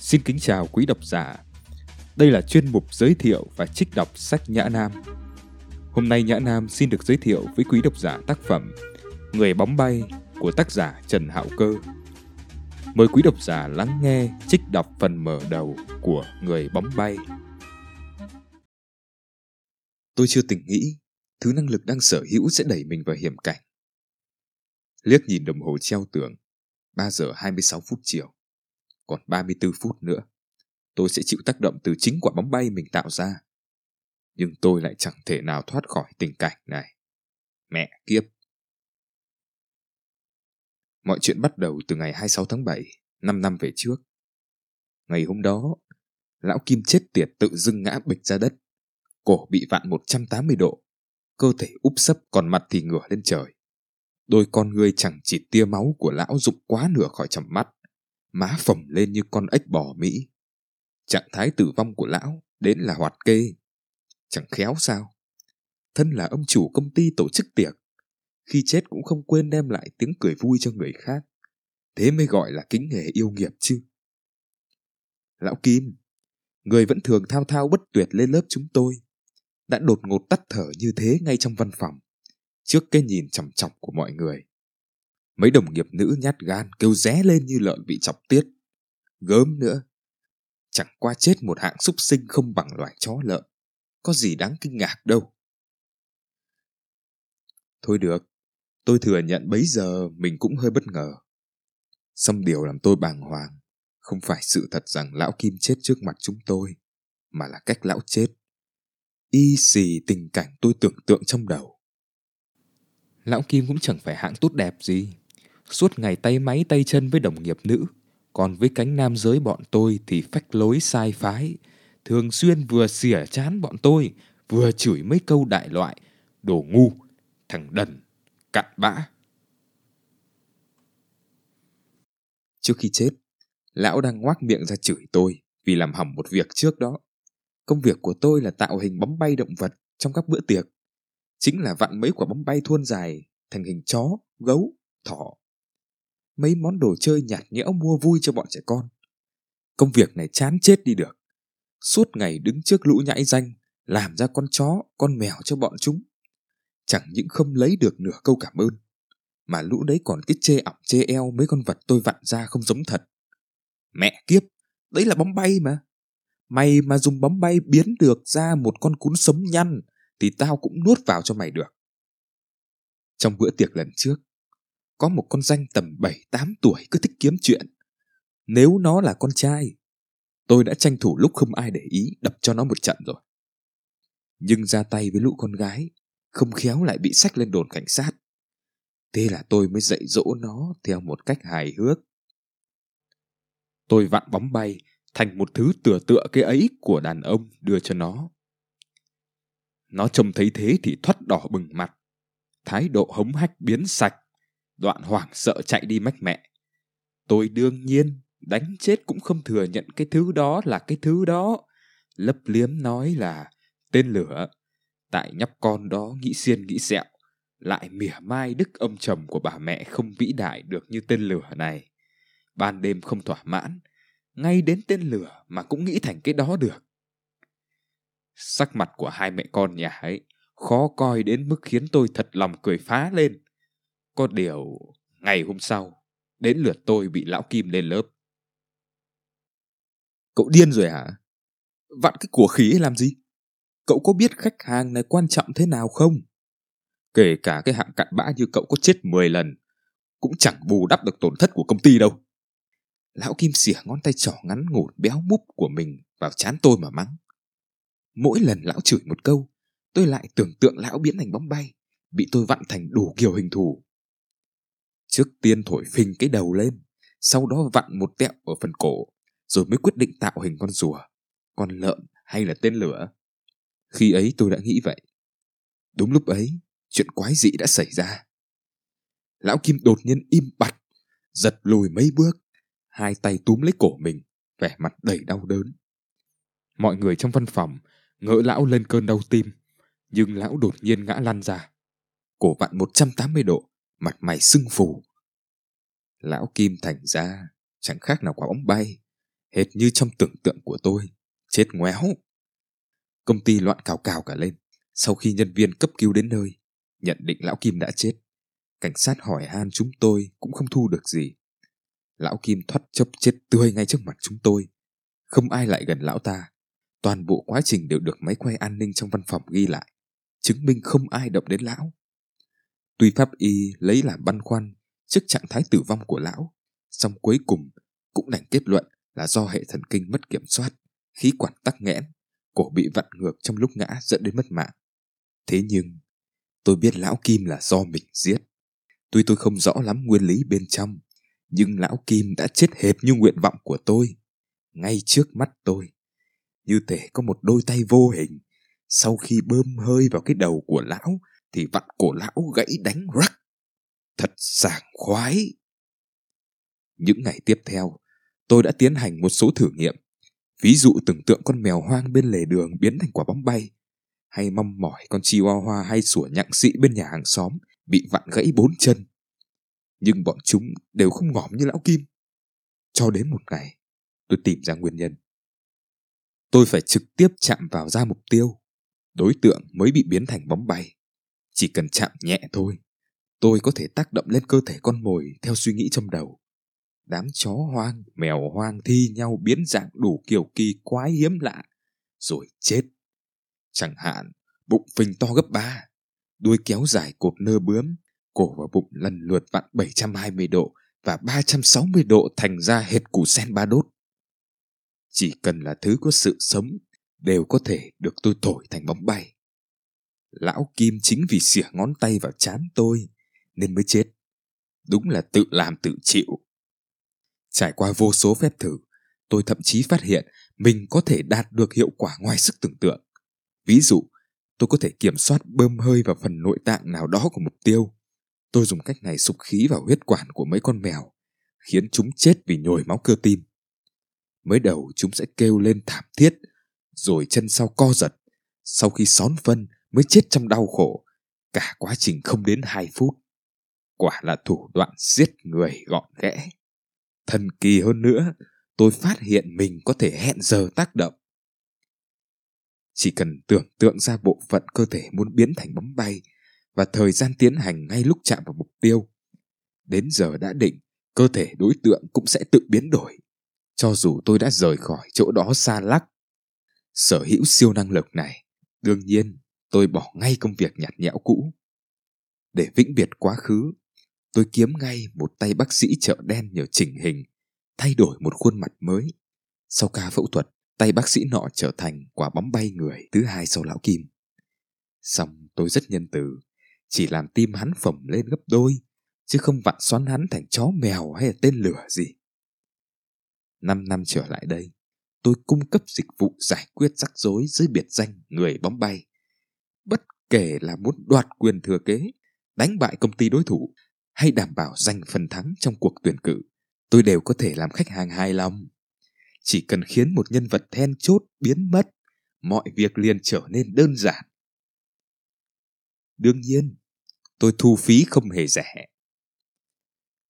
Xin kính chào quý độc giả. Đây là chuyên mục giới thiệu và trích đọc sách Nhã Nam. Hôm nay Nhã Nam xin được giới thiệu với quý độc giả tác phẩm Người bóng bay của tác giả Trần Hạo Cơ. Mời quý độc giả lắng nghe trích đọc phần mở đầu của Người bóng bay. Tôi chưa từng nghĩ thứ năng lực đang sở hữu sẽ đẩy mình vào hiểm cảnh. Liếc nhìn đồng hồ treo tường, 3 giờ 26 phút chiều. Còn 34 phút nữa, tôi sẽ chịu tác động từ chính quả bóng bay mình tạo ra. Nhưng tôi lại chẳng thể nào thoát khỏi tình cảnh này. Mẹ kiếp! Mọi chuyện bắt đầu từ ngày 26 tháng 7, 5 năm về trước. Ngày hôm đó, lão Kim chết tiệt tự dưng ngã bịch ra đất. Cổ bị vặn 180 độ, cơ thể úp sấp còn mặt thì ngửa lên trời. Đôi con người chẳng chỉ tia máu của lão rụng quá nửa khỏi trầm mắt, má phồng lên như con ếch bò Mỹ. Trạng thái tử vong của lão đến là hoạt kê. Chẳng khéo sao. Thân là ông chủ công ty tổ chức tiệc, khi chết cũng không quên đem lại tiếng cười vui cho người khác. Thế mới gọi là kính nghề yêu nghiệp chứ. Lão Kim, người vẫn thường thao thao bất tuyệt lên lớp chúng tôi, đã đột ngột tắt thở như thế ngay trong văn phòng trước cái nhìn chằm chọc của mọi người. Mấy đồng nghiệp nữ nhát gan kêu ré lên như lợn bị chọc tiết. Gớm nữa. Chẳng qua chết một hạng súc sinh không bằng loài chó lợn. Có gì đáng kinh ngạc đâu. Thôi được, tôi thừa nhận bấy giờ mình cũng hơi bất ngờ. Xong điều làm tôi bàng hoàng, không phải sự thật rằng lão Kim chết trước mặt chúng tôi, mà là cách lão chết. Y xì tình cảnh tôi tưởng tượng trong đầu. Lão Kim cũng chẳng phải hạng tốt đẹp gì. Suốt ngày tay máy tay chân với đồng nghiệp nữ, còn với cánh nam giới bọn tôi thì phách lối sai phái. Thường xuyên vừa xỉa chán bọn tôi, vừa chửi mấy câu đại loại, đồ ngu, thằng đần, cặn bã. Trước khi chết, lão đang ngoác miệng ra chửi tôi vì làm hỏng một việc trước đó. Công việc của tôi là tạo hình bóng bay động vật trong các bữa tiệc chính là vặn mấy quả bóng bay thuôn dài thành hình chó, gấu, thỏ. Mấy món đồ chơi nhạt nhẽo mua vui cho bọn trẻ con. Công việc này chán chết đi được. Suốt ngày đứng trước lũ nhãi danh, làm ra con chó, con mèo cho bọn chúng. Chẳng những không lấy được nửa câu cảm ơn, mà lũ đấy còn cái chê ỏng chê eo mấy con vật tôi vặn ra không giống thật. Mẹ kiếp, đấy là bóng bay mà. Mày mà dùng bóng bay biến được ra một con cún sống nhăn thì tao cũng nuốt vào cho mày được. Trong bữa tiệc lần trước, có một con danh tầm 7-8 tuổi cứ thích kiếm chuyện. Nếu nó là con trai, tôi đã tranh thủ lúc không ai để ý đập cho nó một trận rồi. Nhưng ra tay với lũ con gái, không khéo lại bị sách lên đồn cảnh sát. Thế là tôi mới dạy dỗ nó theo một cách hài hước. Tôi vặn bóng bay thành một thứ tựa tựa cái ấy của đàn ông đưa cho nó. Nó trông thấy thế thì thoát đỏ bừng mặt. Thái độ hống hách biến sạch. Đoạn hoảng sợ chạy đi mách mẹ. Tôi đương nhiên đánh chết cũng không thừa nhận cái thứ đó là cái thứ đó. Lấp liếm nói là, tên lửa. Tại nhóc con đó nghĩ xiên nghĩ sẹo. Lại mỉa mai đức âm trầm của bà mẹ không vĩ đại được như tên lửa này. Ban đêm không thỏa mãn. Ngay đến tên lửa mà cũng nghĩ thành cái đó được. Sắc mặt của hai mẹ con nhà ấy khó coi đến mức khiến tôi thật lòng cười phá lên. Có điều, ngày hôm sau, đến lượt tôi bị lão Kim lên lớp. Cậu điên rồi hả? Vặn cái của khí làm gì? Cậu có biết khách hàng này quan trọng thế nào không? Kể cả cái hạng cặn bã như cậu có chết 10 lần, cũng chẳng bù đắp được tổn thất của công ty đâu. Lão Kim xỉa ngón tay trỏ ngắn ngủn béo múp của mình vào chán tôi mà mắng. Mỗi lần lão chửi một câu, tôi lại tưởng tượng lão biến thành bóng bay, bị tôi vặn thành đủ kiểu hình thù. Trước tiên thổi phình cái đầu lên, sau đó vặn một tẹo ở phần cổ, rồi mới quyết định tạo hình con rùa, con lợn hay là tên lửa. Khi ấy tôi đã nghĩ vậy. Đúng lúc ấy, chuyện quái dị đã xảy ra. Lão Kim đột nhiên im bặt, giật lùi mấy bước, hai tay túm lấy cổ mình, vẻ mặt đầy đau đớn. Mọi người trong văn phòng ngỡ lão lên cơn đau tim, nhưng lão đột nhiên ngã lăn ra. Cổ vặn 180 độ, mặt mày sưng phù. Lão Kim thành ra, chẳng khác nào quả bóng bay, hệt như trong tưởng tượng của tôi. Chết ngoéo. Công ty loạn cào cào cả lên. Sau khi nhân viên cấp cứu đến nơi, nhận định lão Kim đã chết. Cảnh sát hỏi han chúng tôi cũng không thu được gì. Lão Kim thoát chấp chết tươi ngay trước mặt chúng tôi. Không ai lại gần lão ta. Toàn bộ quá trình đều được máy quay an ninh trong văn phòng ghi lại, chứng minh không ai động đến lão. Tuy pháp y lấy làm băn khoăn trước trạng thái tử vong của lão, song cuối cùng cũng đành kết luận là do hệ thần kinh mất kiểm soát, khí quản tắc nghẽn, cổ bị vặn ngược trong lúc ngã dẫn đến mất mạng. Thế nhưng, tôi biết lão Kim là do mình giết. Tuy tôi không rõ lắm nguyên lý bên trong, nhưng lão Kim đã chết hệt như nguyện vọng của tôi, ngay trước mắt tôi. Như thể có một đôi tay vô hình, sau khi bơm hơi vào cái đầu của lão, thì vặn cổ lão gãy đánh rắc. Thật sảng khoái. Những ngày tiếp theo, tôi đã tiến hành một số thử nghiệm. Ví dụ tưởng tượng con mèo hoang bên lề đường biến thành quả bóng bay, hay mong mỏi con chihuahua hay sủa nhặng sĩ bên nhà hàng xóm bị vặn gãy bốn chân. Nhưng bọn chúng đều không ngỏm như lão Kim. Cho đến một ngày, tôi tìm ra nguyên nhân. Tôi phải trực tiếp chạm vào ra mục tiêu. Đối tượng mới bị biến thành bóng bay. Chỉ cần chạm nhẹ thôi, tôi có thể tác động lên cơ thể con mồi theo suy nghĩ trong đầu. Đám chó hoang, mèo hoang thi nhau biến dạng đủ kiểu kỳ quái hiếm lạ, rồi chết. Chẳng hạn, bụng phình to gấp ba, đuôi kéo dài cột nơ bướm, cổ và bụng lần lượt vặn 720 độ và 360 độ thành ra hệt củ sen ba đốt. Chỉ cần là thứ có sự sống đều có thể được tôi thổi thành bóng bay. Lão Kim chính vì xỉa ngón tay vào chán tôi nên mới chết. Đúng là tự làm tự chịu. Trải qua vô số phép thử, tôi thậm chí phát hiện mình có thể đạt được hiệu quả ngoài sức tưởng tượng. Ví dụ, tôi có thể kiểm soát bơm hơi vào phần nội tạng nào đó của mục tiêu. Tôi dùng cách này sục khí vào huyết quản của mấy con mèo, khiến chúng chết vì nhồi máu cơ tim. Mới đầu chúng sẽ kêu lên thảm thiết, rồi chân sau co giật. Sau khi xón phân mới chết trong đau khổ. Cả quá trình không đến 2 phút. Quả là thủ đoạn giết người gọn ghẽ. Thần kỳ hơn nữa, tôi phát hiện mình có thể hẹn giờ tác động. Chỉ cần tưởng tượng ra bộ phận cơ thể muốn biến thành bóng bay và thời gian tiến hành ngay lúc chạm vào mục tiêu. Đến giờ đã định, cơ thể đối tượng cũng sẽ tự biến đổi cho dù tôi đã rời khỏi chỗ đó xa lắc. Sở hữu siêu năng lực này, đương nhiên tôi bỏ ngay công việc nhạt nhẽo cũ. Để vĩnh biệt quá khứ, tôi kiếm ngay một tay bác sĩ chợ đen nhờ chỉnh hình, thay đổi một khuôn mặt mới. Sau ca phẫu thuật, tay bác sĩ nọ trở thành quả bóng bay người thứ hai sau lão Kim. Xong tôi rất nhân từ, chỉ làm tim hắn phồng lên gấp đôi, chứ không vặn xoắn hắn thành chó mèo hay là tên lửa gì. Năm năm trở lại đây, tôi cung cấp dịch vụ giải quyết rắc rối dưới biệt danh người bóng bay. Bất kể là muốn đoạt quyền thừa kế, đánh bại công ty đối thủ hay đảm bảo giành phần thắng trong cuộc tuyển cử, tôi đều có thể làm khách hàng hài lòng. Chỉ cần khiến một nhân vật then chốt biến mất, mọi việc liền trở nên đơn giản. Đương nhiên, tôi thu phí không hề rẻ.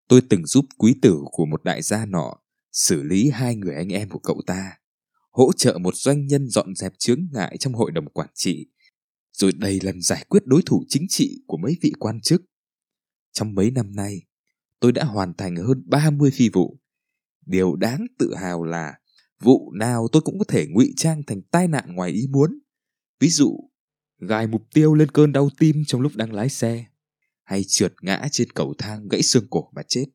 Tôi từng giúp quý tử của một đại gia nọ xử lý hai người anh em của cậu ta, hỗ trợ một doanh nhân dọn dẹp chướng ngại trong hội đồng quản trị, rồi đầy lần giải quyết đối thủ chính trị của mấy vị quan chức. Trong mấy năm nay, tôi đã hoàn thành hơn 30 phi vụ. Điều đáng tự hào là vụ nào tôi cũng có thể ngụy trang thành tai nạn ngoài ý muốn. Ví dụ, gài mục tiêu lên cơn đau tim trong lúc đang lái xe, hay trượt ngã trên cầu thang gãy xương cổ mà chết.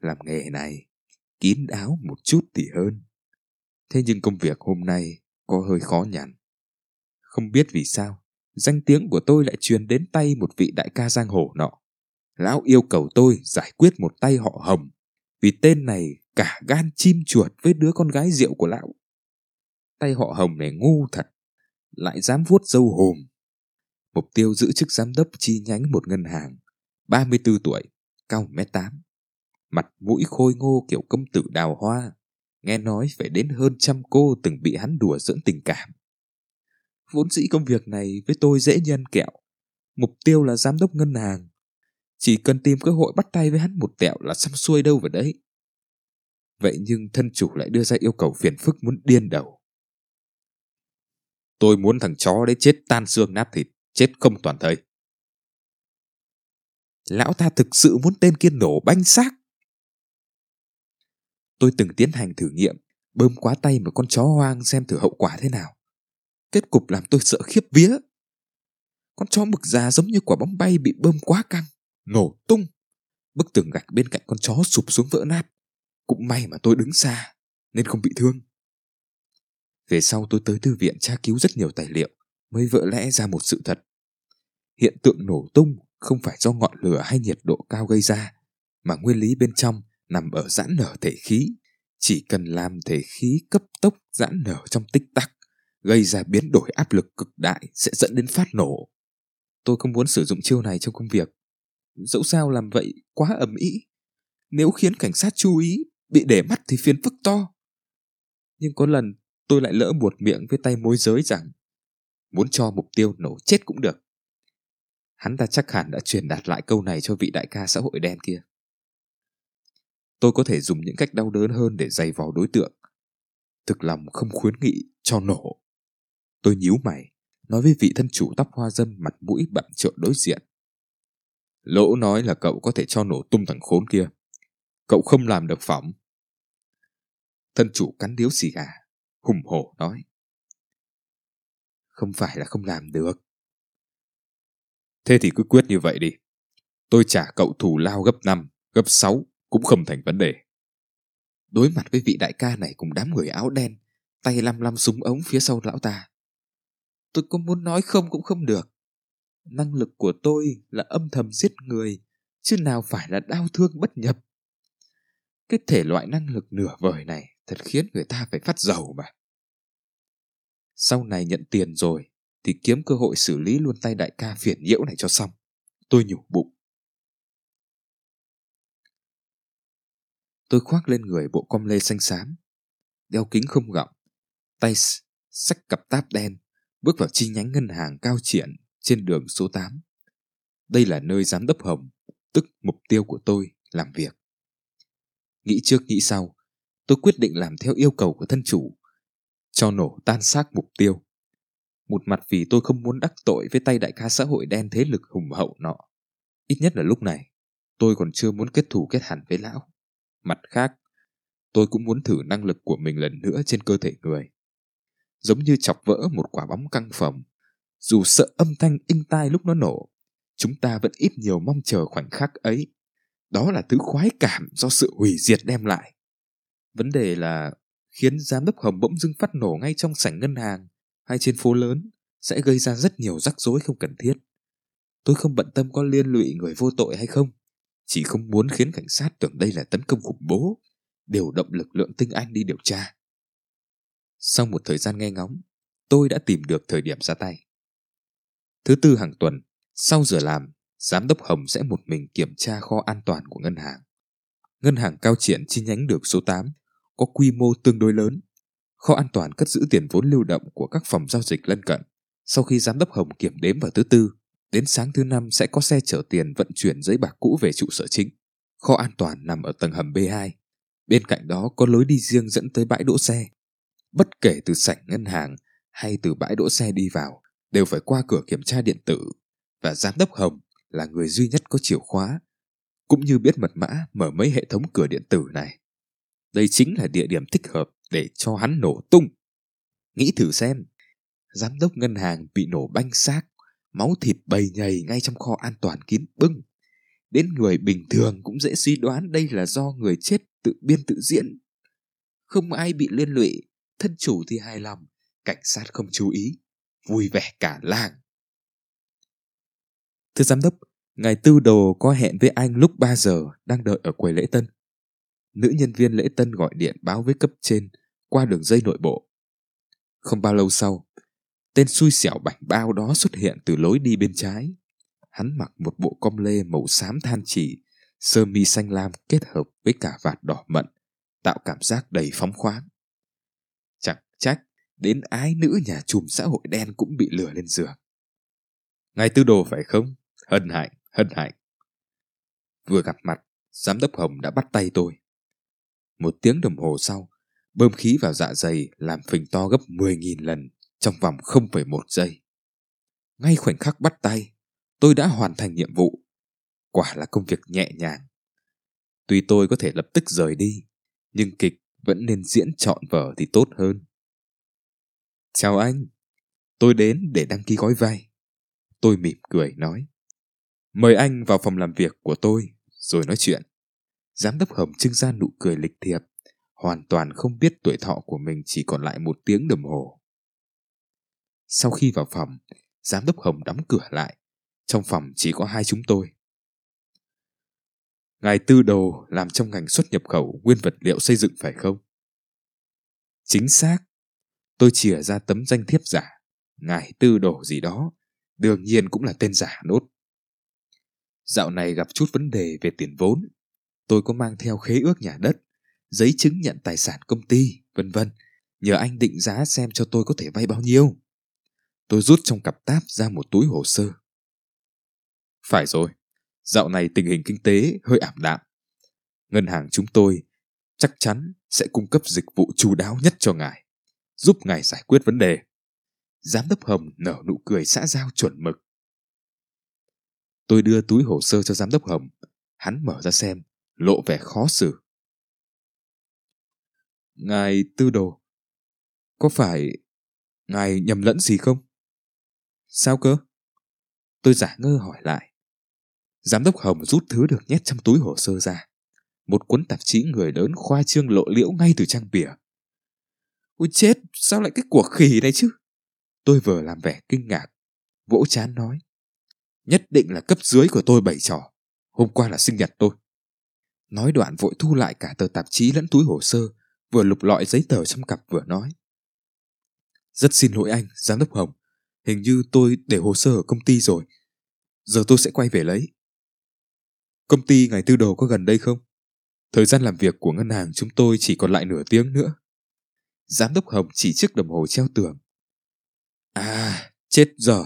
Làm nghề này, kín đáo một chút thì hơn. Thế nhưng công việc hôm nay có hơi khó nhằn. Không biết vì sao, danh tiếng của tôi lại truyền đến tay một vị đại ca giang hồ nọ. Lão yêu cầu tôi giải quyết một tay họ hồng, vì tên này cả gan chim chuột với đứa con gái rượu của lão. Tay họ hồng này ngu thật, lại dám vuốt dâu hồm. Mục tiêu giữ chức giám đốc chi nhánh một ngân hàng, 34 tuổi, cao 1m8 mặt mũi khôi ngô kiểu công tử đào hoa. Nghe nói phải đến hơn trăm cô từng bị hắn đùa dưỡng tình cảm. Vốn dĩ công việc này với tôi dễ nhân kẹo. Mục tiêu là giám đốc ngân hàng. Chỉ cần tìm cơ hội bắt tay với hắn một tẹo là xăm xuôi đâu vào đấy. Vậy nhưng thân chủ lại đưa ra yêu cầu phiền phức muốn điên đầu. Tôi muốn thằng chó đấy chết tan xương nát thịt, chết không toàn thây. Lão ta thực sự muốn tên kia nổ banh xác. Tôi từng tiến hành thử nghiệm, bơm quá tay một con chó hoang xem thử hậu quả thế nào. Kết cục làm tôi sợ khiếp vía. Con chó mực già giống như quả bóng bay bị bơm quá căng, nổ tung. Bức tường gạch bên cạnh con chó sụp xuống vỡ nát. Cũng may mà tôi đứng xa, nên không bị thương. Về sau tôi tới thư viện tra cứu rất nhiều tài liệu, mới vỡ lẽ ra một sự thật. Hiện tượng nổ tung không phải do ngọn lửa hay nhiệt độ cao gây ra, mà nguyên lý bên trong nằm ở giãn nở thể khí. Chỉ cần làm thể khí cấp tốc giãn nở trong tích tắc, gây ra biến đổi áp lực cực đại sẽ dẫn đến phát nổ. Tôi không muốn sử dụng chiêu này trong công việc. Dẫu sao làm vậy quá ầm ĩ. Nếu khiến cảnh sát chú ý, bị để mắt thì phiền phức to. Nhưng có lần tôi lại lỡ buột miệng với tay môi giới rằng muốn cho mục tiêu nổ chết cũng được. Hắn ta chắc hẳn đã truyền đạt lại câu này cho vị đại ca xã hội đen kia. Tôi có thể dùng những cách đau đớn hơn để dày vò đối tượng. Thực lòng không khuyến nghị cho nổ. Tôi nhíu mày, nói với vị thân chủ tóc hoa dâm mặt mũi bặm trợn đối diện. Lỗ nói là cậu có thể cho nổ tung thằng khốn kia. Cậu không làm được phỏng. Thân chủ cắn điếu xì gà, hùng hổ nói. Không phải là không làm được. Thế thì cứ quyết như vậy đi. Tôi trả cậu thù lao gấp 5, gấp 6 cũng không thành vấn đề. Đối mặt với vị đại ca này cùng đám người áo đen, tay lăm lăm súng ống phía sau lão ta. Tôi có muốn nói không cũng không được. Năng lực của tôi là âm thầm giết người, chứ nào phải là đau thương bất nhập. Cái thể loại năng lực nửa vời này thật khiến người ta phải phát dầu mà. Sau này nhận tiền rồi, thì kiếm cơ hội xử lý luôn tay đại ca phiền nhiễu này cho xong. Tôi nhủ bụng. Tôi khoác lên người bộ com lê xanh xám, đeo kính không gọng, tay xách cặp táp đen, bước vào chi nhánh ngân hàng cao triển trên đường số 8. Đây là nơi giám đốc Hồng, tức mục tiêu của tôi, làm việc. Nghĩ trước nghĩ sau, tôi quyết định làm theo yêu cầu của thân chủ, cho nổ tan xác mục tiêu. Một mặt vì tôi không muốn đắc tội với tay đại ca xã hội đen thế lực hùng hậu nọ. Ít nhất là lúc này, tôi còn chưa muốn kết thù kết hẳn với lão. Mặt khác, tôi cũng muốn thử năng lực của mình lần nữa trên cơ thể người. Giống như chọc vỡ một quả bóng căng phòng. Dù sợ âm thanh inh tai lúc nó nổ, chúng ta vẫn ít nhiều mong chờ khoảnh khắc ấy. Đó là thứ khoái cảm do sự hủy diệt đem lại. Vấn đề là khiến giám đốc hầm bỗng dưng phát nổ ngay trong sảnh ngân hàng hay trên phố lớn sẽ gây ra rất nhiều rắc rối không cần thiết. Tôi không bận tâm có liên lụy người vô tội hay không, chỉ không muốn khiến cảnh sát tưởng đây là tấn công khủng bố, điều động lực lượng tinh anh đi điều tra. Sau một thời gian nghe ngóng, tôi đã tìm được thời điểm ra tay. Thứ tư hàng tuần, sau giờ làm, giám đốc Hồng sẽ một mình kiểm tra kho an toàn của ngân hàng. Ngân hàng cao triển chi nhánh được số 8 có quy mô tương đối lớn kho an toàn cất giữ tiền vốn lưu động của các phòng giao dịch lân cận. Sau khi giám đốc Hồng kiểm đếm vào thứ tư, đến sáng thứ năm sẽ có xe chở tiền vận chuyển giấy bạc cũ về trụ sở chính. Kho an toàn nằm ở tầng hầm B2. Bên cạnh đó có lối đi riêng dẫn tới bãi đỗ xe. Bất kể từ sảnh ngân hàng hay từ bãi đỗ xe đi vào, đều phải qua cửa kiểm tra điện tử. Và giám đốc Hồng là người duy nhất có chìa khóa, cũng như biết mật mã mở mấy hệ thống cửa điện tử này. Đây chính là địa điểm thích hợp để cho hắn nổ tung. Nghĩ thử xem, giám đốc ngân hàng bị nổ banh xác, máu thịt bầy nhầy ngay trong kho an toàn kín bưng. Đến người bình thường cũng dễ suy đoán đây là do người chết tự biên tự diễn. Không ai bị liên lụy, thân chủ thì hài lòng, cảnh sát không chú ý, vui vẻ cả làng. Thưa giám đốc, ngài tư đồ có hẹn với anh lúc 3 giờ đang đợi ở quầy lễ tân. Nữ nhân viên lễ tân gọi điện báo với cấp trên qua đường dây nội bộ. Không bao lâu sau, tên xui xẻo bảnh bao đó xuất hiện từ lối đi bên trái. Hắn mặc một bộ com lê màu xám than chỉ, sơ mi xanh lam kết hợp với cả vạt đỏ mận, tạo cảm giác đầy phóng khoáng. Đến ái nữ nhà chùm xã hội đen cũng bị lừa lên giường. Ngài tư đồ phải không? Hân hạnh, hân hạnh. Vừa gặp mặt, giám đốc Hồng đã bắt tay tôi. Một tiếng đồng hồ sau, bơm khí vào dạ dày làm phình to gấp 10.000 lần trong vòng 0,1 giây. Ngay khoảnh khắc bắt tay, tôi đã hoàn thành nhiệm vụ. Quả là công việc nhẹ nhàng. Tuy tôi có thể lập tức rời đi, nhưng kịch vẫn nên diễn trọn vở thì tốt hơn. Chào anh, tôi đến để đăng ký gói vay. Tôi mỉm cười nói. Mời anh vào phòng làm việc của tôi, rồi nói chuyện. Giám đốc Hồng trưng ra nụ cười lịch thiệp, hoàn toàn không biết tuổi thọ của mình chỉ còn lại một tiếng đồng hồ. Sau khi vào phòng, giám đốc Hồng đóng cửa lại. Trong phòng chỉ có hai chúng tôi. Ngài Tư Đồ làm trong ngành xuất nhập khẩu nguyên vật liệu xây dựng phải không? Chính xác. Tôi chìa ra tấm danh thiếp giả. Ngài Tư Đồ gì đó. Đương nhiên cũng là tên giả nốt. Dạo này gặp chút vấn đề về tiền vốn. Tôi có mang theo khế ước nhà đất, giấy chứng nhận tài sản công ty, vân vân. Nhờ anh định giá xem cho tôi có thể vay bao nhiêu. Tôi rút trong cặp táp ra một túi hồ sơ. Phải rồi, dạo này tình hình kinh tế hơi ảm đạm. Ngân hàng chúng tôi chắc chắn sẽ cung cấp dịch vụ chu đáo nhất cho ngài, giúp ngài giải quyết vấn đề. Giám đốc Hồng nở nụ cười xã giao chuẩn mực. Tôi đưa túi hồ sơ cho giám đốc Hồng. Hắn mở ra xem, lộ vẻ khó xử. Ngài tư đồ, có phải ngài nhầm lẫn gì không? Sao cơ? Tôi giả ngơ hỏi lại. Giám đốc Hồng rút thứ được nhét trong túi hồ sơ ra. Một cuốn tạp chí người lớn khoa trương lộ liễu ngay từ trang bìa. Ôi chết, sao lại cái của khỉ này chứ? Tôi vừa làm vẻ kinh ngạc, vỗ chán nói. Nhất định là cấp dưới của tôi bày trò. Hôm qua là sinh nhật tôi. Nói đoạn vội thu lại cả tờ tạp chí lẫn túi hồ sơ, vừa lục lọi giấy tờ trong cặp vừa nói. Rất xin lỗi anh, giám đốc Hồng. Hình như tôi để hồ sơ ở công ty rồi. Giờ tôi sẽ quay về lấy. Công ty ngày tư đồ có gần đây không? Thời gian làm việc của ngân hàng chúng tôi chỉ còn lại nửa tiếng nữa. Giám đốc Hồng chỉ chiếc đồng hồ treo tường. À, chết giờ.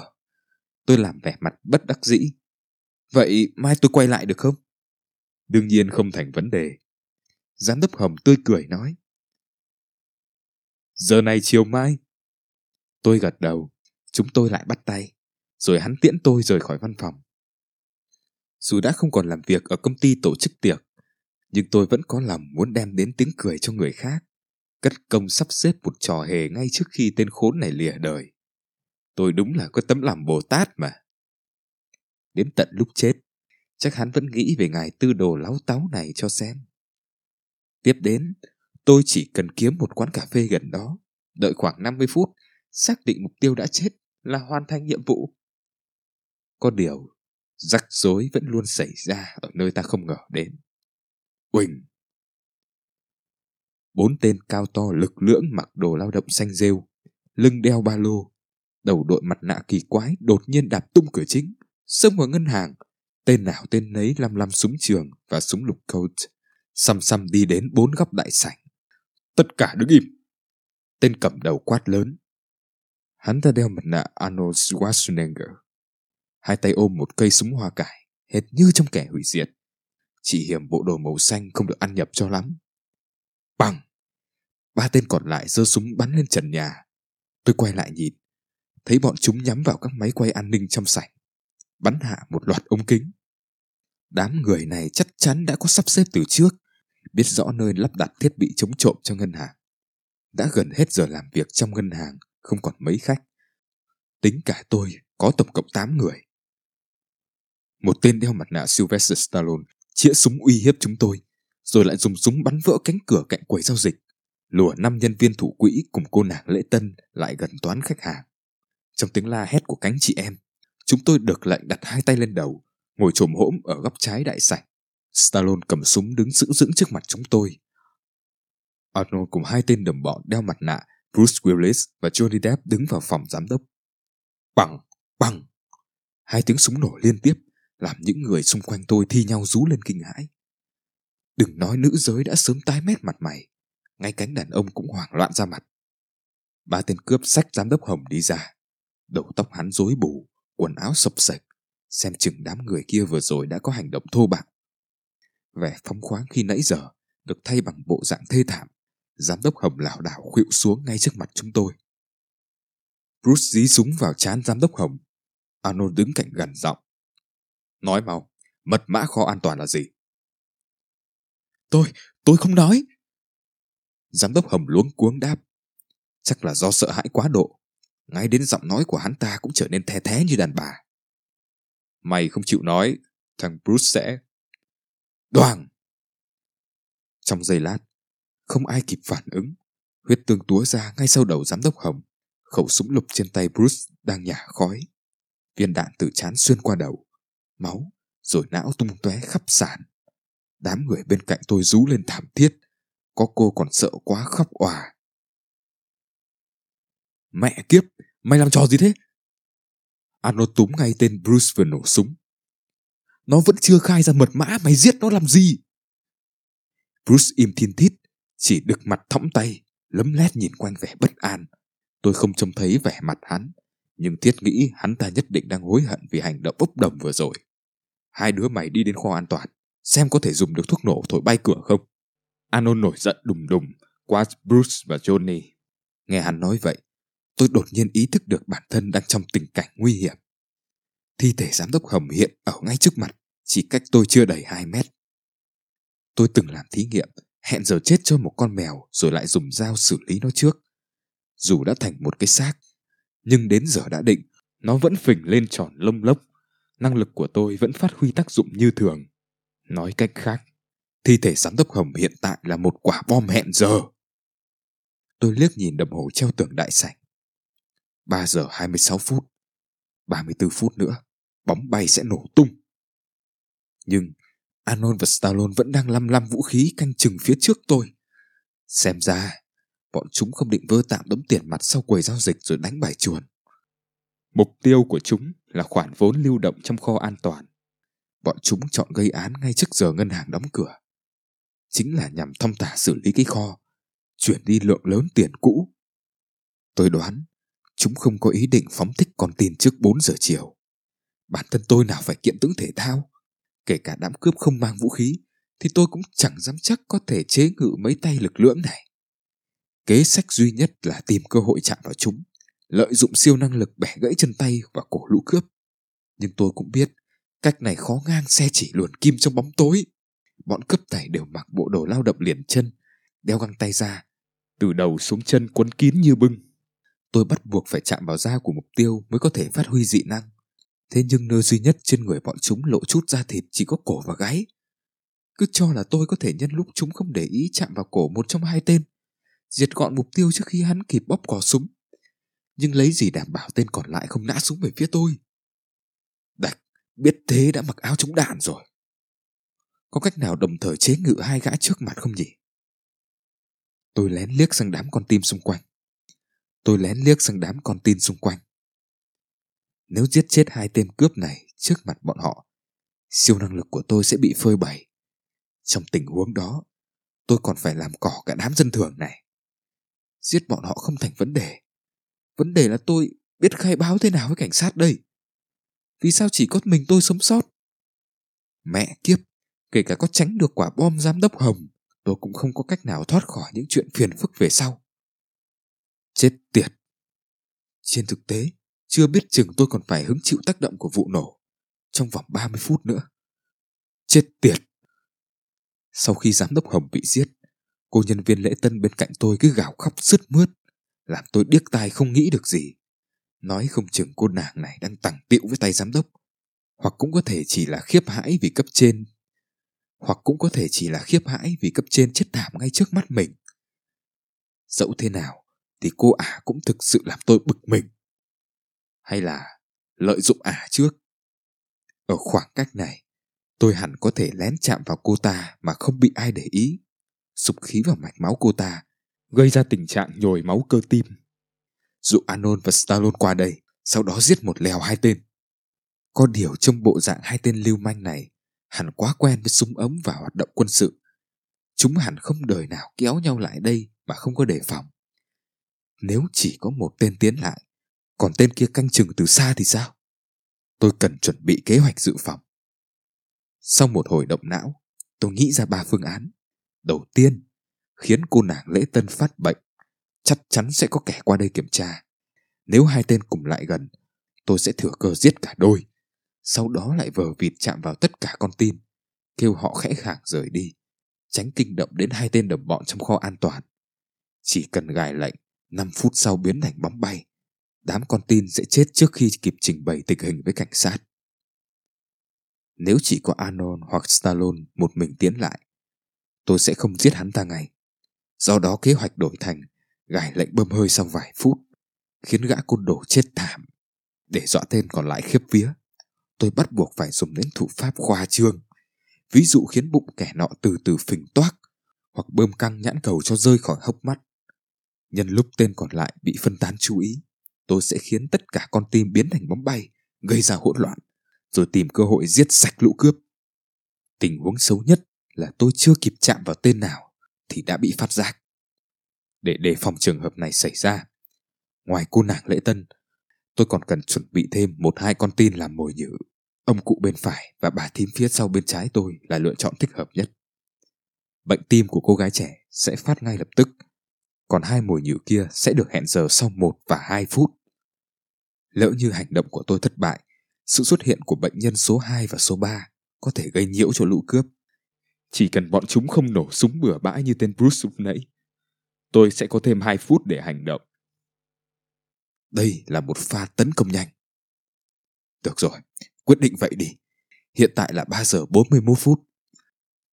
Tôi làm vẻ mặt bất đắc dĩ. Vậy mai tôi quay lại được không? Đương nhiên không thành vấn đề. Giám đốc Hồng tươi cười nói. Giờ này chiều mai. Tôi gật đầu, chúng tôi lại bắt tay, rồi hắn tiễn tôi rời khỏi văn phòng. Dù đã không còn làm việc ở công ty tổ chức tiệc, nhưng tôi vẫn có lòng muốn đem đến tiếng cười cho người khác, cất công sắp xếp một trò hề ngay trước khi tên khốn này lìa đời. Tôi đúng là có tấm lòng Bồ Tát mà. Đến tận lúc chết, chắc hắn vẫn nghĩ về ngài tư đồ láo táo này cho xem. Tiếp đến, tôi chỉ cần kiếm một quán cà phê gần đó, đợi khoảng 50 phút, xác định mục tiêu đã chết là hoàn thành nhiệm vụ. Có điều, rắc rối vẫn luôn xảy ra ở nơi ta không ngờ đến. quỳnh Bốn tên cao to lực lưỡng mặc đồ lao động xanh rêu, lưng đeo ba lô, đầu đội mặt nạ kỳ quái đột nhiên đạp tung cửa chính, xông vào ngân hàng. Tên nào tên nấy lăm lăm súng trường và súng lục Colt, xăm xăm đi đến bốn góc đại sảnh. Tất cả đứng im! Tên cầm đầu quát lớn. Hắn ta đeo mặt nạ Arnold Schwarzenegger. Hai tay ôm một cây súng hoa cải, hệt như trong kẻ hủy diệt. Chỉ hiểm bộ đồ màu xanh không được ăn nhập cho lắm. Bằng! Ba tên còn lại giơ súng bắn lên trần nhà. Tôi quay lại nhìn thấy bọn chúng nhắm vào các máy quay an ninh trong sảnh, bắn hạ một loạt ống kính. Đám người này chắc chắn đã có sắp xếp từ trước, biết rõ nơi lắp đặt thiết bị chống trộm cho ngân hàng. Đã gần hết giờ làm việc trong ngân hàng, không còn mấy khách. Tính cả tôi có tổng cộng 8 người. Một tên đeo mặt nạ Sylvester Stallone chĩa súng uy hiếp chúng tôi, rồi lại dùng súng bắn vỡ cánh cửa cạnh quầy giao dịch. Lùa năm nhân viên thủ quỹ cùng cô nàng lễ tân lại gần toán khách hàng. Trong tiếng la hét của cánh chị em, chúng tôi được lệnh đặt hai tay lên đầu, ngồi trồm hỗm ở góc trái đại sảnh. Stallone cầm súng đứng sững sững trước mặt chúng tôi. Arnold cùng hai tên đồng bọn đeo mặt nạ, Bruce Willis và Johnny Depp đứng vào phòng giám đốc. Bằng, bằng. Hai tiếng súng nổ liên tiếp, làm những người xung quanh tôi thi nhau rú lên kinh hãi. Đừng nói nữ giới đã sớm tái mét mặt mày, ngay cánh đàn ông cũng hoảng loạn ra mặt. Ba tên cướp sách giám đốc Hồng đi ra đầu tóc hắn rối bù, quần áo sập sạch, xem chừng đám người kia vừa rồi đã có hành động thô bạo. Vẻ phóng khoáng khi nãy giờ được thay bằng bộ dạng thê thảm. Giám đốc Hồng lảo đảo khuỵu xuống ngay trước mặt chúng tôi. Bruce dí súng vào chán giám đốc Hồng. Arnold đứng cạnh gần giọng. Nói mau, mật mã kho an toàn là gì? Tôi, tôi không nói. Giám đốc Hồng luống cuống đáp. Chắc là do sợ hãi quá độ. Ngay đến giọng nói của hắn ta cũng trở nên the thế như đàn bà. Mày không chịu nói, thằng Bruce sẽ... Đoàn! Trong giây lát, không ai kịp phản ứng. Huyết tương túa ra ngay sau đầu giám đốc Hồng. Khẩu súng lục trên tay Bruce đang nhả khói. Viên đạn từ chán xuyên qua đầu. Máu, rồi não tung tóe khắp sàn. Đám người bên cạnh tôi rú lên thảm thiết. Có cô còn sợ quá khóc òa. Mẹ kiếp, mày làm trò gì thế? Arnold túm ngay tên Bruce vừa nổ súng. Nó vẫn chưa khai ra mật mã, mày giết nó làm gì? Bruce im thiên thít, chỉ đực mặt thõng tay, lấm lét nhìn quanh vẻ bất an. Tôi không trông thấy vẻ mặt hắn, nhưng thiết nghĩ hắn ta nhất định đang hối hận vì hành động bốc đồng vừa rồi. Hai đứa mày đi đến kho an toàn, xem có thể dùng được thuốc nổ thổi bay cửa không. Anon nổi giận đùng đùng, quát Bruce và Johnny. Nghe hắn nói vậy, tôi đột nhiên ý thức được bản thân đang trong tình cảnh nguy hiểm. Thi thể giám đốc Hồng hiện ở ngay trước mặt, chỉ cách tôi chưa đầy 2 mét. Tôi từng làm thí nghiệm, hẹn giờ chết cho một con mèo rồi lại dùng dao xử lý nó trước. Dù đã thành một cái xác, nhưng đến giờ đã định, nó vẫn phình lên tròn lông lốc. Năng lực của tôi vẫn phát huy tác dụng như thường. Nói cách khác, thi thể giám đốc Hồng hiện tại là một quả bom hẹn giờ. Tôi liếc nhìn đồng hồ treo tường đại sảnh. 3 giờ 26 phút. 34 phút nữa, bóng bay sẽ nổ tung. Nhưng Anon và Stallone vẫn đang lăm lăm vũ khí canh chừng phía trước tôi. Xem ra, bọn chúng không định vơ tạm đống tiền mặt sau quầy giao dịch rồi đánh bài chuồn. Mục tiêu của chúng là khoản vốn lưu động trong kho an toàn. Bọn chúng chọn gây án ngay trước giờ ngân hàng đóng cửa. Chính là nhằm thông tả xử lý cái kho, chuyển đi lượng lớn tiền cũ. Tôi đoán, chúng không có ý định phóng thích con tin trước 4 giờ chiều. Bản thân tôi nào phải kiện tướng thể thao, kể cả đám cướp không mang vũ khí, thì tôi cũng chẳng dám chắc có thể chế ngự mấy tay lực lưỡng này. Kế sách duy nhất là tìm cơ hội chạm vào chúng, lợi dụng siêu năng lực bẻ gãy chân tay và cổ lũ cướp. Nhưng tôi cũng biết, cách này khó ngang xe chỉ luồn kim trong bóng tối. Bọn cướp tài đều mặc bộ đồ lao động liền chân, đeo găng tay ra, từ đầu xuống chân quấn kín như bưng. Tôi bắt buộc phải chạm vào da của mục tiêu mới có thể phát huy dị năng. Thế nhưng nơi duy nhất trên người bọn chúng lộ chút da thịt chỉ có cổ và gáy. Cứ cho là tôi có thể nhân lúc chúng không để ý chạm vào cổ một trong hai tên diệt gọn mục tiêu trước khi hắn kịp bóp cò súng. Nhưng lấy gì đảm bảo tên còn lại không nã súng về phía tôi? Đạch, biết thế đã mặc áo chống đạn rồi. Có cách nào đồng thời chế ngự hai gã trước mặt không nhỉ? Tôi lén liếc sang đám con tim xung quanh. Tôi lén liếc sang đám con tin xung quanh. Nếu giết chết hai tên cướp này trước mặt bọn họ, siêu năng lực của tôi sẽ bị phơi bày. Trong tình huống đó, tôi còn phải làm cỏ cả đám dân thường này giết bọn họ không thành vấn đề. Vấn đề là tôi biết khai báo thế nào với cảnh sát đây. Vì sao chỉ có mình tôi sống sót? Mẹ kiếp, kể cả có tránh được quả bom giám đốc Hồng, tôi cũng không có cách nào thoát khỏi những chuyện phiền phức về sau. Chết tiệt. Trên thực tế, chưa biết chừng tôi còn phải hứng chịu tác động của vụ nổ trong vòng 30 phút nữa. Chết tiệt. Sau khi giám đốc Hồng bị giết, Cô nhân viên lễ tân bên cạnh tôi cứ gào khóc sứt mướt, làm tôi điếc tai không nghĩ được gì. Nói không chừng cô nàng này đang tặng tiệu với tay giám đốc, hoặc cũng có thể chỉ là khiếp hãi vì cấp trên, hoặc cũng có thể chỉ là khiếp hãi vì cấp trên chết thảm ngay trước mắt mình. Dẫu thế nào, thì cô ả cũng thực sự làm tôi bực mình. Hay là lợi dụng ả trước? Ở khoảng cách này, tôi hẳn có thể lén chạm vào cô ta mà không bị ai để ý sục khí vào mạch máu cô ta, gây ra tình trạng nhồi máu cơ tim. Dụ Anon và Stallone qua đây, sau đó giết một lèo hai tên. Có điều trong bộ dạng hai tên lưu manh này, hẳn quá quen với súng ống và hoạt động quân sự. Chúng hẳn không đời nào kéo nhau lại đây mà không có đề phòng. Nếu chỉ có một tên tiến lại, còn tên kia canh chừng từ xa thì sao? Tôi cần chuẩn bị kế hoạch dự phòng. Sau một hồi động não, tôi nghĩ ra ba phương án Đầu tiên, khiến cô nàng lễ tân phát bệnh, chắc chắn sẽ có kẻ qua đây kiểm tra. Nếu hai tên cùng lại gần, tôi sẽ thừa cơ giết cả đôi. Sau đó lại vờ vịt chạm vào tất cả con tin, kêu họ khẽ khàng rời đi, tránh kinh động đến hai tên đồng bọn trong kho an toàn. Chỉ cần gài lệnh, 5 phút sau biến thành bóng bay, đám con tin sẽ chết trước khi kịp trình bày tình hình với cảnh sát. Nếu chỉ có Anon hoặc Stallone một mình tiến lại, tôi sẽ không giết hắn ta ngay. Do đó kế hoạch đổi thành gài lệnh bơm hơi sau vài phút, khiến gã côn đồ chết thảm. Để dọa tên còn lại khiếp vía, tôi bắt buộc phải dùng đến thủ pháp khoa trương. Ví dụ khiến bụng kẻ nọ từ từ phình toác, hoặc bơm căng nhãn cầu cho rơi khỏi hốc mắt. Nhân lúc tên còn lại bị phân tán chú ý, tôi sẽ khiến tất cả con tim biến thành bóng bay, gây ra hỗn loạn, rồi tìm cơ hội giết sạch lũ cướp. Tình huống xấu nhất là tôi chưa kịp chạm vào tên nào thì đã bị phát giác. Để đề phòng trường hợp này xảy ra, ngoài cô nàng lễ tân, tôi còn cần chuẩn bị thêm một hai con tin làm mồi nhử. Ông cụ bên phải và bà thím phía sau bên trái tôi là lựa chọn thích hợp nhất. Bệnh tim của cô gái trẻ sẽ phát ngay lập tức, còn hai mồi nhử kia sẽ được hẹn giờ sau một và hai phút. Lỡ như hành động của tôi thất bại, sự xuất hiện của bệnh nhân số 2 và số 3 có thể gây nhiễu cho lũ cướp. Chỉ cần bọn chúng không nổ súng bừa bãi như tên Bruce lúc nãy, tôi sẽ có thêm 2 phút để hành động. Đây là một pha tấn công nhanh. Được rồi, quyết định vậy đi. Hiện tại là 3 giờ 41 phút.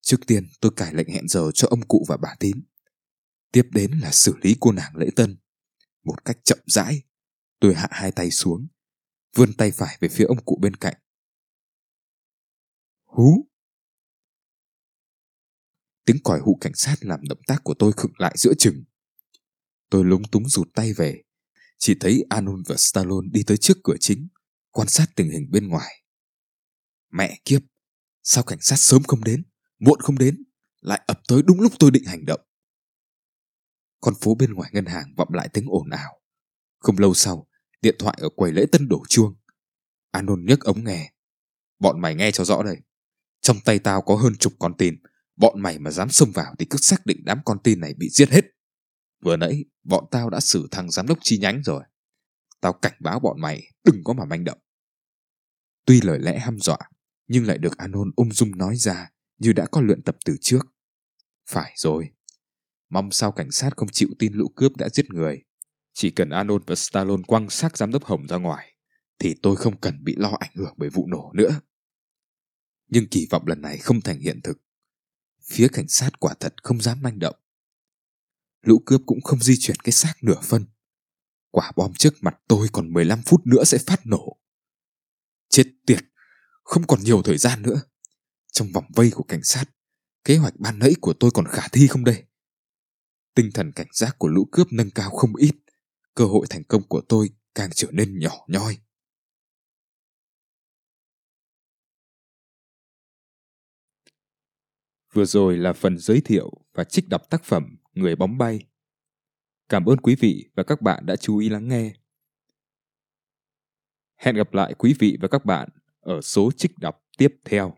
Trước tiên tôi cài lệnh hẹn giờ cho ông cụ và bà tím. Tiếp đến là xử lý cô nàng lễ tân. Một cách chậm rãi, tôi hạ hai tay xuống, vươn tay phải về phía ông cụ bên cạnh. Hú! Tiếng còi hụ cảnh sát làm động tác của tôi khựng lại giữa chừng. Tôi lúng túng rụt tay về, chỉ thấy Anun và Stallone đi tới trước cửa chính, quan sát tình hình bên ngoài. Mẹ kiếp, sao cảnh sát sớm không đến, muộn không đến, lại ập tới đúng lúc tôi định hành động. Con phố bên ngoài ngân hàng vọng lại tiếng ồn ào. Không lâu sau, điện thoại ở quầy lễ tân đổ chuông. Anon nhấc ống nghe. Bọn mày nghe cho rõ đây. Trong tay tao có hơn chục con tin. Bọn mày mà dám xông vào thì cứ xác định đám con tin này bị giết hết. Vừa nãy, bọn tao đã xử thằng giám đốc chi nhánh rồi. Tao cảnh báo bọn mày đừng có mà manh động. Tuy lời lẽ hăm dọa, nhưng lại được Anon ung dung nói ra như đã có luyện tập từ trước. Phải rồi, Mong sao cảnh sát không chịu tin lũ cướp đã giết người. Chỉ cần anon và Stallone quăng xác giám đốc Hồng ra ngoài, thì tôi không cần bị lo ảnh hưởng bởi vụ nổ nữa. Nhưng kỳ vọng lần này không thành hiện thực. Phía cảnh sát quả thật không dám manh động. Lũ cướp cũng không di chuyển cái xác nửa phân. Quả bom trước mặt tôi còn 15 phút nữa sẽ phát nổ. Chết tiệt, không còn nhiều thời gian nữa. Trong vòng vây của cảnh sát, kế hoạch ban nãy của tôi còn khả thi không đây? Tinh thần cảnh giác của lũ cướp nâng cao không ít, cơ hội thành công của tôi càng trở nên nhỏ nhoi. Vừa rồi là phần giới thiệu và trích đọc tác phẩm Người bóng bay. Cảm ơn quý vị và các bạn đã chú ý lắng nghe. Hẹn gặp lại quý vị và các bạn ở số trích đọc tiếp theo.